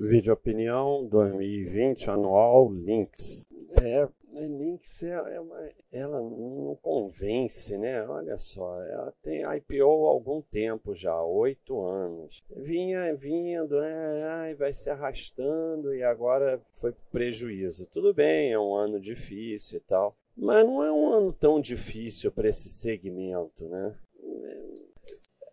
Vídeo opinião 2020 anual Links. É, Links é, é ela não convence, né? Olha só, ela tem IPO há algum tempo já, oito anos. Vinha vindo, é, vai se arrastando e agora foi prejuízo. Tudo bem, é um ano difícil e tal, mas não é um ano tão difícil para esse segmento, né?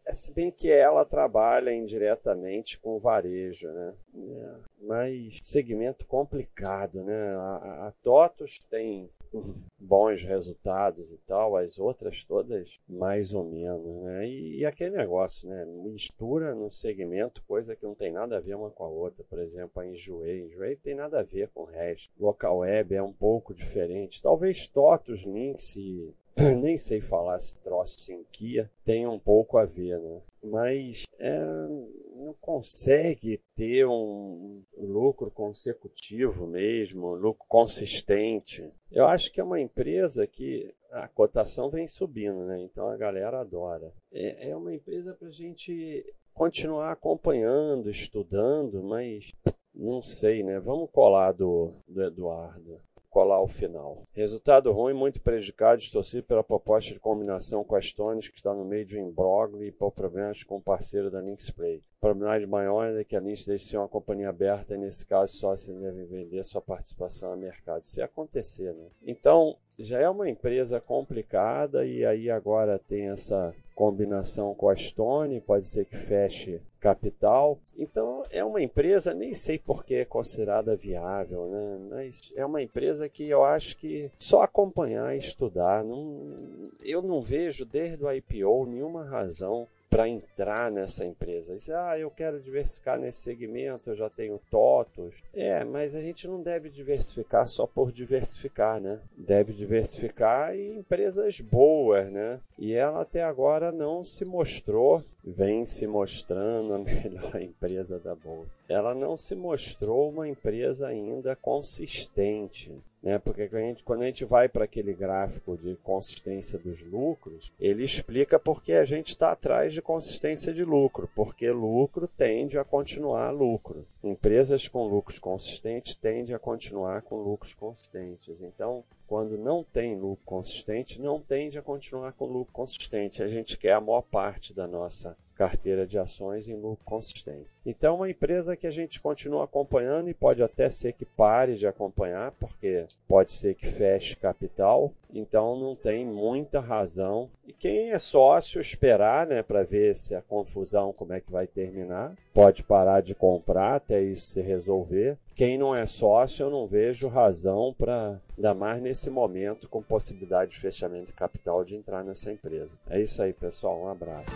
É, se bem que ela trabalha indiretamente com o varejo, né? É, mas segmento complicado, né? A, a TOTUS tem bons resultados e tal, as outras todas mais ou menos, né? E, e, aquele negócio, né? Mistura no segmento coisa que não tem nada a ver uma com a outra. Por exemplo, a Enjoei. Enjoei tem nada a ver com o resto. Local Web é um pouco diferente. Talvez TOTUS, Links e nem sei falar se troço Sinquia tem um pouco a ver, né? Mas é, não consegue ter um lucro consecutivo mesmo, lucro consistente. Eu acho que é uma empresa que a cotação vem subindo, né? Então a galera adora. É, é uma empresa para a gente continuar acompanhando, estudando, mas não sei, né? Vamos colar do, do Eduardo colar ao final. Resultado ruim, muito prejudicado, distorcido pela proposta de combinação com as Tones, que está no meio de um imbróglio e por problemas com o parceiro da Lynx Play. O problema maior é que a Lynx deixe ser uma companhia aberta e, nesse caso, só se deve vender sua participação no mercado. Se acontecer, né? Então, já é uma empresa complicada e aí agora tem essa combinação com a Stone, pode ser que feche capital. Então é uma empresa, nem sei por que é considerada viável, né? mas é uma empresa que eu acho que só acompanhar e estudar, não, eu não vejo desde o IPO nenhuma razão para entrar nessa empresa. Diz, ah, eu quero diversificar nesse segmento, eu já tenho TOTOS. É, mas a gente não deve diversificar só por diversificar, né? Deve diversificar em empresas boas, né? E ela até agora não se mostrou, vem se mostrando a melhor empresa da bolsa. Ela não se mostrou uma empresa ainda consistente né? Porque a gente, quando a gente vai para aquele gráfico de consistência dos lucros, ele explica porque a gente está atrás de consistência de lucro, porque lucro tende a continuar lucro. Empresas com lucros consistentes tendem a continuar com lucros consistentes. Então, quando não tem lucro consistente, não tende a continuar com lucro consistente. A gente quer a maior parte da nossa carteira de ações em lucro consistente. Então, é uma empresa que a gente continua acompanhando e pode até ser que pare de acompanhar, porque pode ser que feche capital, então não tem muita razão. E quem é sócio esperar, né, para ver se a confusão como é que vai terminar, pode parar de comprar até isso se resolver. Quem não é sócio, eu não vejo razão para, ainda mais nesse momento, com possibilidade de fechamento de capital, de entrar nessa empresa. É isso aí, pessoal. Um abraço.